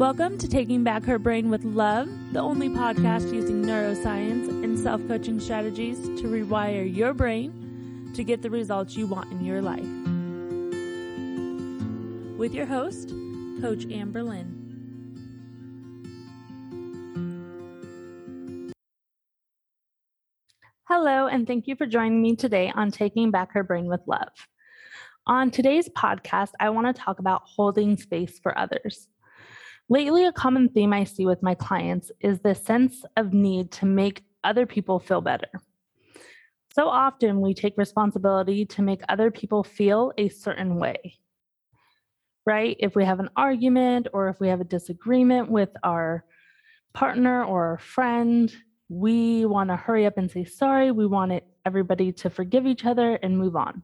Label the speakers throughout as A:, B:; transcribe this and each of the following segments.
A: Welcome to Taking Back Her Brain with Love, the only podcast using neuroscience and self coaching strategies to rewire your brain to get the results you want in your life. With your host, Coach Amber Lynn. Hello, and thank you for joining me today on Taking Back Her Brain with Love. On today's podcast, I want to talk about holding space for others. Lately, a common theme I see with my clients is the sense of need to make other people feel better. So often, we take responsibility to make other people feel a certain way, right? If we have an argument or if we have a disagreement with our partner or friend, we want to hurry up and say sorry. We want it, everybody to forgive each other and move on.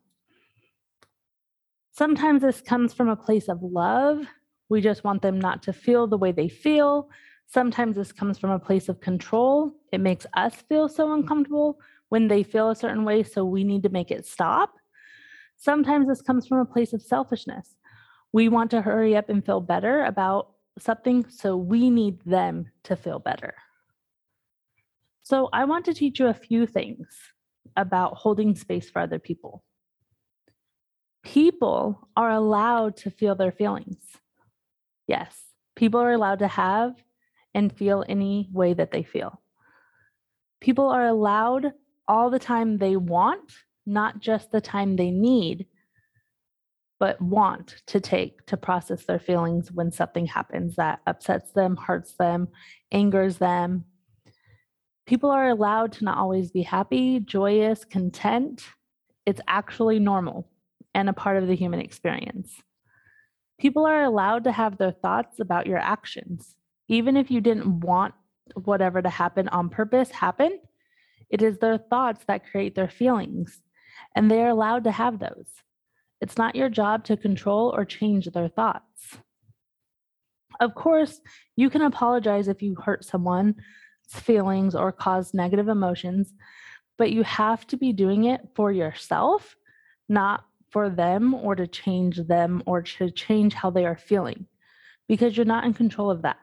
A: Sometimes this comes from a place of love we just want them not to feel the way they feel. Sometimes this comes from a place of control. It makes us feel so uncomfortable when they feel a certain way, so we need to make it stop. Sometimes this comes from a place of selfishness. We want to hurry up and feel better about something, so we need them to feel better. So, I want to teach you a few things about holding space for other people. People are allowed to feel their feelings. Yes, people are allowed to have and feel any way that they feel. People are allowed all the time they want, not just the time they need, but want to take to process their feelings when something happens that upsets them, hurts them, angers them. People are allowed to not always be happy, joyous, content. It's actually normal and a part of the human experience. People are allowed to have their thoughts about your actions. Even if you didn't want whatever to happen on purpose happen, it is their thoughts that create their feelings, and they are allowed to have those. It's not your job to control or change their thoughts. Of course, you can apologize if you hurt someone's feelings or cause negative emotions, but you have to be doing it for yourself, not for them or to change them or to change how they are feeling because you're not in control of that.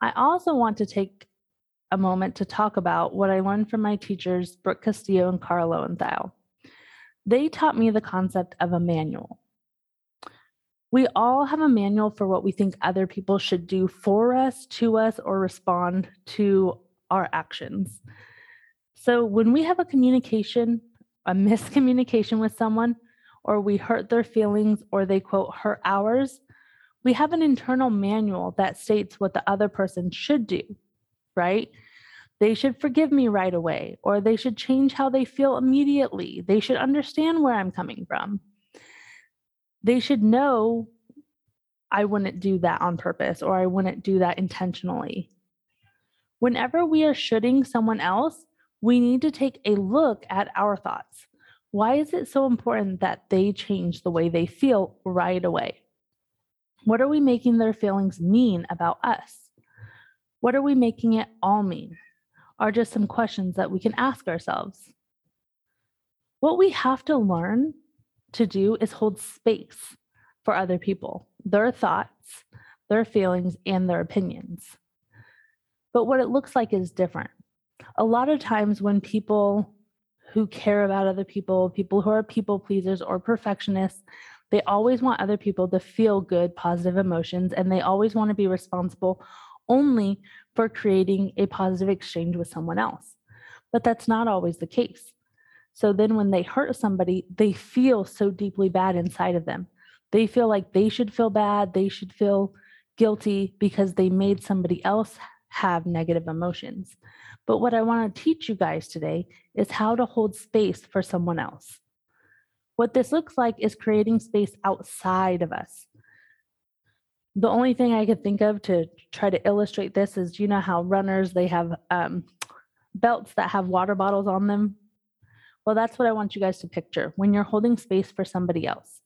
A: I also want to take a moment to talk about what I learned from my teachers, Brooke Castillo and Kara Loewentheil. They taught me the concept of a manual. We all have a manual for what we think other people should do for us, to us, or respond to our actions. So when we have a communication a miscommunication with someone, or we hurt their feelings, or they quote, hurt ours, we have an internal manual that states what the other person should do, right? They should forgive me right away, or they should change how they feel immediately. They should understand where I'm coming from. They should know I wouldn't do that on purpose, or I wouldn't do that intentionally. Whenever we are shooting someone else, we need to take a look at our thoughts. Why is it so important that they change the way they feel right away? What are we making their feelings mean about us? What are we making it all mean? Are just some questions that we can ask ourselves. What we have to learn to do is hold space for other people, their thoughts, their feelings, and their opinions. But what it looks like is different a lot of times when people who care about other people, people who are people pleasers or perfectionists, they always want other people to feel good, positive emotions, and they always want to be responsible only for creating a positive exchange with someone else. But that's not always the case. So then when they hurt somebody, they feel so deeply bad inside of them. They feel like they should feel bad, they should feel guilty because they made somebody else have negative emotions. But what I want to teach you guys today is how to hold space for someone else. What this looks like is creating space outside of us. The only thing I could think of to try to illustrate this is you know how runners they have um, belts that have water bottles on them. Well, that's what I want you guys to picture when you're holding space for somebody else.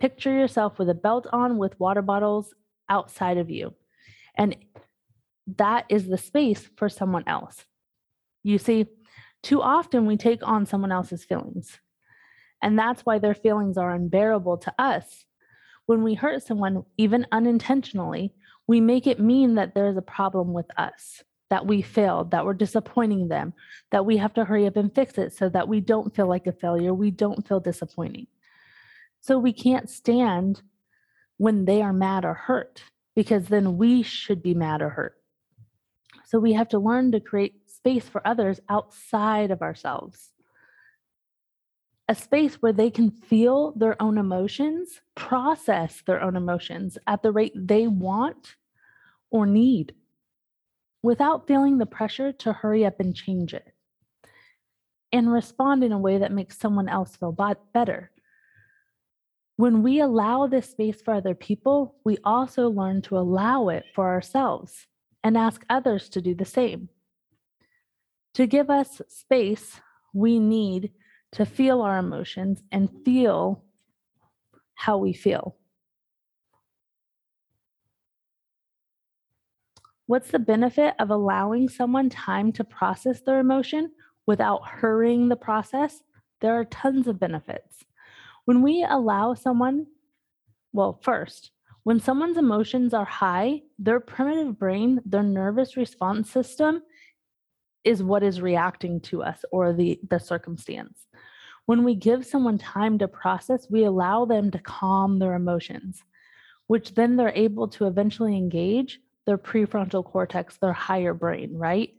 A: Picture yourself with a belt on with water bottles outside of you. And that is the space for someone else. You see, too often we take on someone else's feelings. And that's why their feelings are unbearable to us. When we hurt someone, even unintentionally, we make it mean that there's a problem with us, that we failed, that we're disappointing them, that we have to hurry up and fix it so that we don't feel like a failure, we don't feel disappointing. So we can't stand when they are mad or hurt because then we should be mad or hurt. So we have to learn to create space for others outside of ourselves. A space where they can feel their own emotions, process their own emotions at the rate they want or need without feeling the pressure to hurry up and change it and respond in a way that makes someone else feel better. When we allow this space for other people, we also learn to allow it for ourselves and ask others to do the same. To give us space, we need to feel our emotions and feel how we feel. What's the benefit of allowing someone time to process their emotion without hurrying the process? There are tons of benefits. When we allow someone, well, first, when someone's emotions are high, their primitive brain, their nervous response system is what is reacting to us or the, the circumstance. When we give someone time to process, we allow them to calm their emotions, which then they're able to eventually engage their prefrontal cortex, their higher brain, right?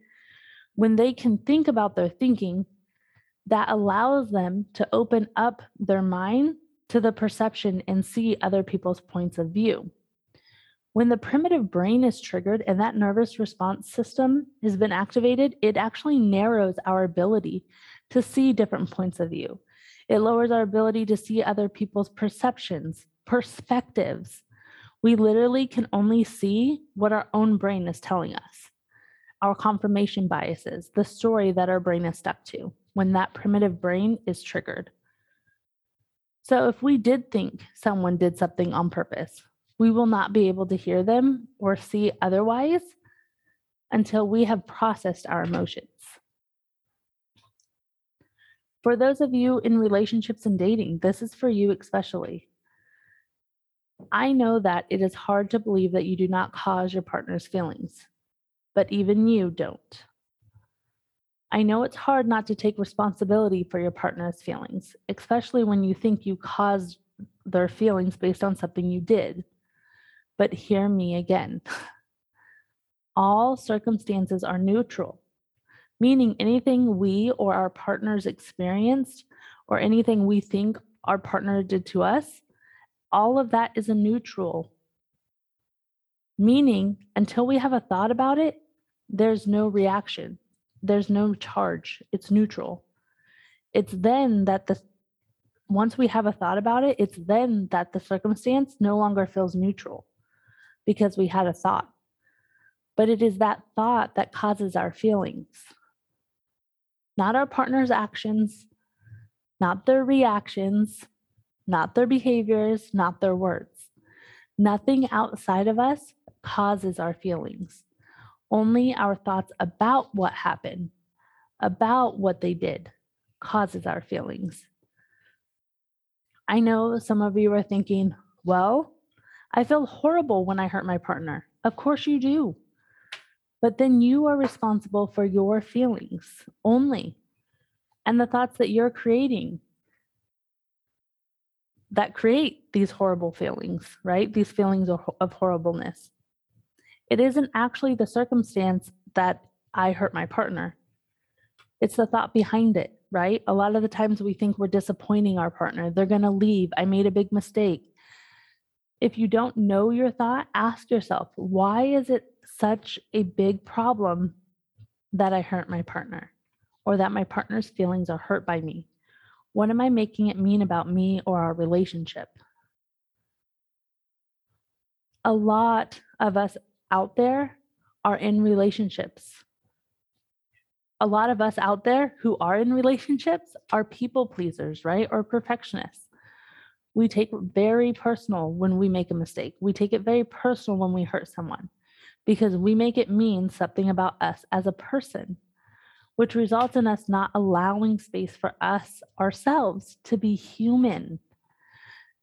A: When they can think about their thinking, that allows them to open up their mind to the perception and see other people's points of view. When the primitive brain is triggered and that nervous response system has been activated, it actually narrows our ability to see different points of view. It lowers our ability to see other people's perceptions, perspectives. We literally can only see what our own brain is telling us, our confirmation biases, the story that our brain is stuck to when that primitive brain is triggered. So, if we did think someone did something on purpose, we will not be able to hear them or see otherwise until we have processed our emotions. For those of you in relationships and dating, this is for you especially. I know that it is hard to believe that you do not cause your partner's feelings, but even you don't. I know it's hard not to take responsibility for your partner's feelings, especially when you think you caused their feelings based on something you did. But hear me again. All circumstances are neutral, meaning anything we or our partners experienced or anything we think our partner did to us, all of that is a neutral. Meaning, until we have a thought about it, there's no reaction there's no charge, it's neutral. It's then that the once we have a thought about it, it's then that the circumstance no longer feels neutral because we had a thought. But it is that thought that causes our feelings, not our partner's actions, not their reactions, not their behaviors, not their words. Nothing outside of us causes our feelings. Only our thoughts about what happened, about what they did, causes our feelings. I know some of you are thinking, well, I feel horrible when I hurt my partner. Of course you do. But then you are responsible for your feelings only and the thoughts that you're creating that create these horrible feelings, right? These feelings of, horribleness it isn't actually the circumstance that I hurt my partner. It's the thought behind it, right? A lot of the times we think we're disappointing our partner. They're going to leave. I made a big mistake. If you don't know your thought, ask yourself, why is it such a big problem that I hurt my partner or that my partner's feelings are hurt by me? What am I making it mean about me or our relationship? A lot of us out there are in relationships. A lot of us out there who are in relationships are people pleasers, right? Or perfectionists. We take very personal when we make a mistake. We take it very personal when we hurt someone because we make it mean something about us as a person, which results in us not allowing space for us ourselves to be human.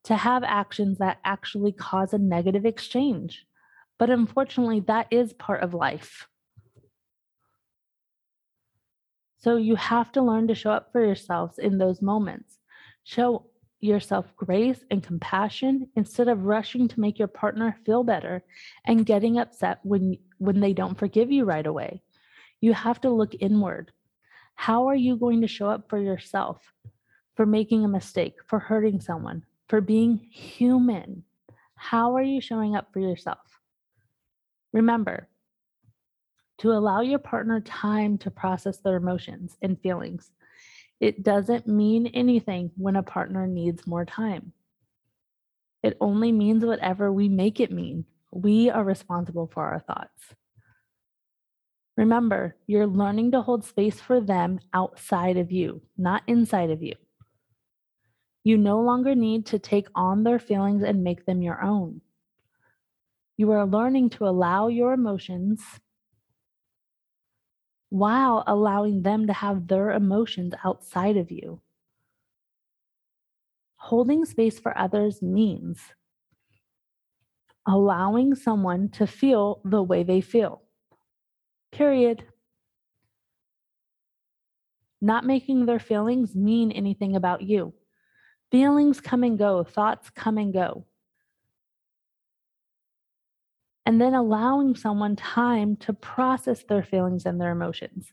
A: to have actions that actually cause a negative exchange. But unfortunately, that is part of life. So you have to learn to show up for yourselves in those moments. Show yourself grace and compassion instead of rushing to make your partner feel better and getting upset when when they don't forgive you right away. You have to look inward. How are you going to show up for yourself for making a mistake, for hurting someone, for being human? How are you showing up for yourself? Remember, to allow your partner time to process their emotions and feelings. It doesn't mean anything when a partner needs more time. It only means whatever we make it mean. We are responsible for our thoughts. Remember, you're learning to hold space for them outside of you, not inside of you. You no longer need to take on their feelings and make them your own. You are learning to allow your emotions while allowing them to have their emotions outside of you. Holding space for others means allowing someone to feel the way they feel. Period. Not making their feelings mean anything about you. Feelings come and go, thoughts come and go and then allowing someone time to process their feelings and their emotions,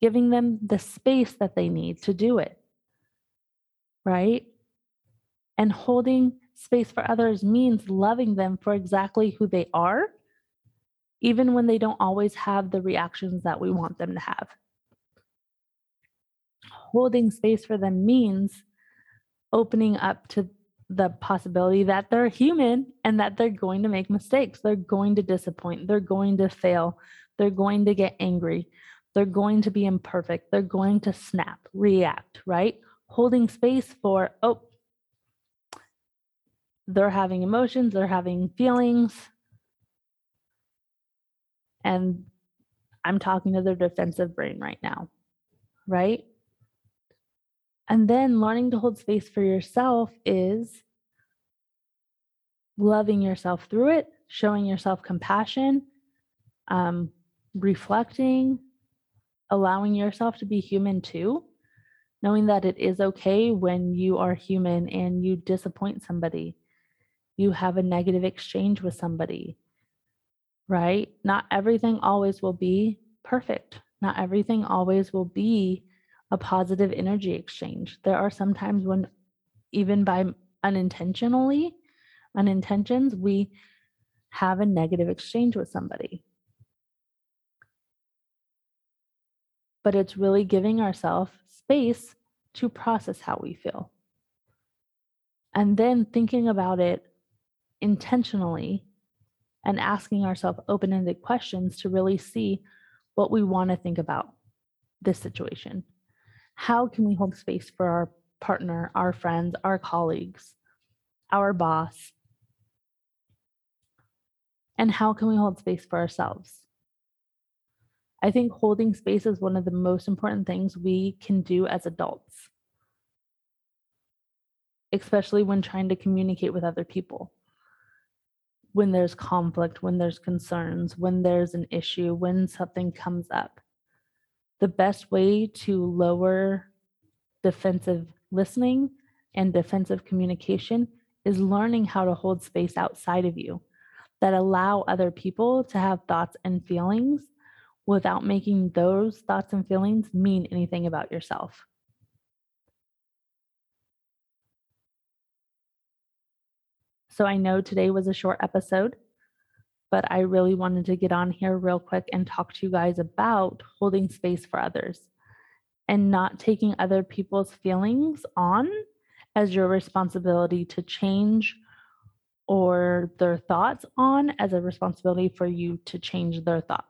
A: giving them the space that they need to do it. Right? And holding space for others means loving them for exactly who they are, even when they don't always have the reactions that we want them to have. Holding space for them means opening up to the possibility that they're human and that they're going to make mistakes. They're going to disappoint. They're going to fail. They're going to get angry. They're going to be imperfect. They're going to snap, react, right? Holding space for, oh, they're having emotions, they're having feelings. And I'm talking to their defensive brain right now, right? And then learning to hold space for yourself is loving yourself through it, showing yourself compassion, um, reflecting, allowing yourself to be human too, knowing that it is okay when you are human and you disappoint somebody, you have a negative exchange with somebody, right? Not everything always will be perfect. Not everything always will be a positive energy exchange. There are sometimes when, even by unintentionally, unintentions, we have a negative exchange with somebody. But it's really giving ourselves space to process how we feel. And then thinking about it intentionally and asking ourselves open ended questions to really see what we want to think about this situation. How can we hold space for our partner, our friends, our colleagues, our boss? And how can we hold space for ourselves? I think holding space is one of the most important things we can do as adults, especially when trying to communicate with other people. When there's conflict, when there's concerns, when there's an issue, when something comes up the best way to lower defensive listening and defensive communication is learning how to hold space outside of you that allow other people to have thoughts and feelings without making those thoughts and feelings mean anything about yourself. So I know today was a short episode but I really wanted to get on here real quick and talk to you guys about holding space for others and not taking other people's feelings on as your responsibility to change or their thoughts on as a responsibility for you to change their thoughts.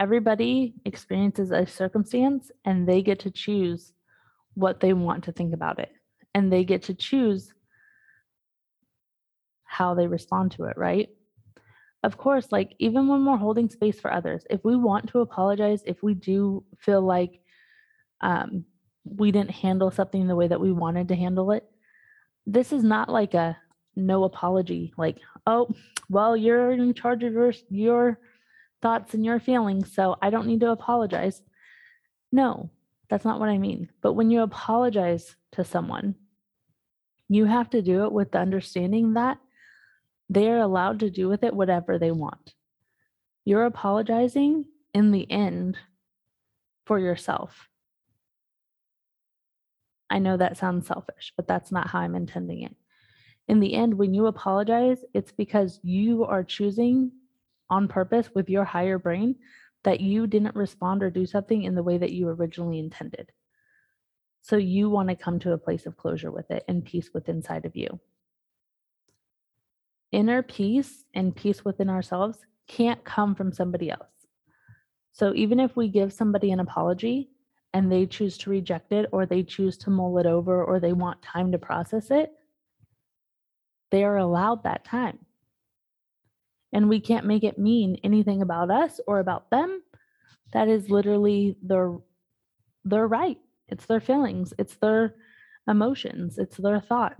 A: Everybody experiences a circumstance and they get to choose what they want to think about it. And they get to choose how they respond to it, right? Of course, like even when we're holding space for others, if we want to apologize, if we do feel like um, we didn't handle something the way that we wanted to handle it, this is not like a no apology, like, oh, well, you're in charge of your, your thoughts and your feelings, so I don't need to apologize. No, that's not what I mean. But when you apologize to someone, you have to do it with the understanding that they are allowed to do with it whatever they want. You're apologizing in the end for yourself. I know that sounds selfish, but that's not how I'm intending it. In the end, when you apologize, it's because you are choosing on purpose with your higher brain that you didn't respond or do something in the way that you originally intended. So you want to come to a place of closure with it and peace with inside of you. Inner peace and peace within ourselves can't come from somebody else. So even if we give somebody an apology and they choose to reject it or they choose to mull it over or they want time to process it, they are allowed that time. And we can't make it mean anything about us or about them. That is literally their their right. It's their feelings, it's their emotions, it's their thought.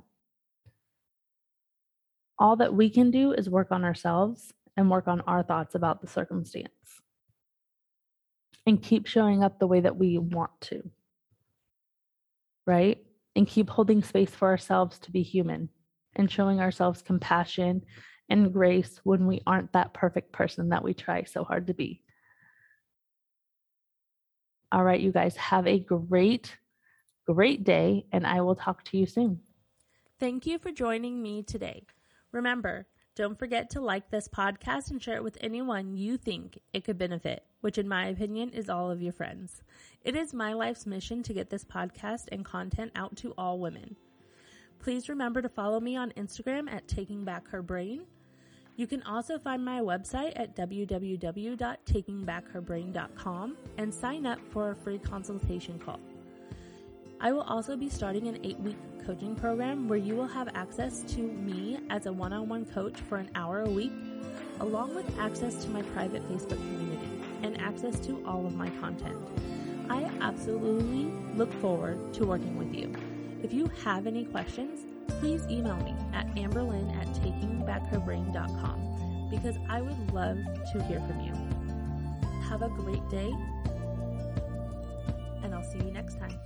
A: All that we can do is work on ourselves and work on our thoughts about the circumstance and keep showing up the way that we want to. Right? And keep holding space for ourselves to be human and showing ourselves compassion and grace when we aren't that perfect person that we try so hard to be. All right, you guys have a great, great day, and I will talk to you soon.
B: Thank you for joining me today. Remember, don't forget to like this podcast and share it with anyone you think it could benefit, which, in my opinion, is all of your friends. It is my life's mission to get this podcast and content out to all women. Please remember to follow me on Instagram at Taking Back Her Brain. You can also find my website at www.takingbackherbrain.com and sign up for a free consultation call. I will also be starting an eight week coaching program where you will have access to me as a one on one coach for an hour a week, along with access to my private Facebook community and access to all of my content. I absolutely look forward to working with you. If you have any questions, please email me at amberlynn at takingbackherbrain.com because I would love to hear from you. Have a great day, and I'll see you next time.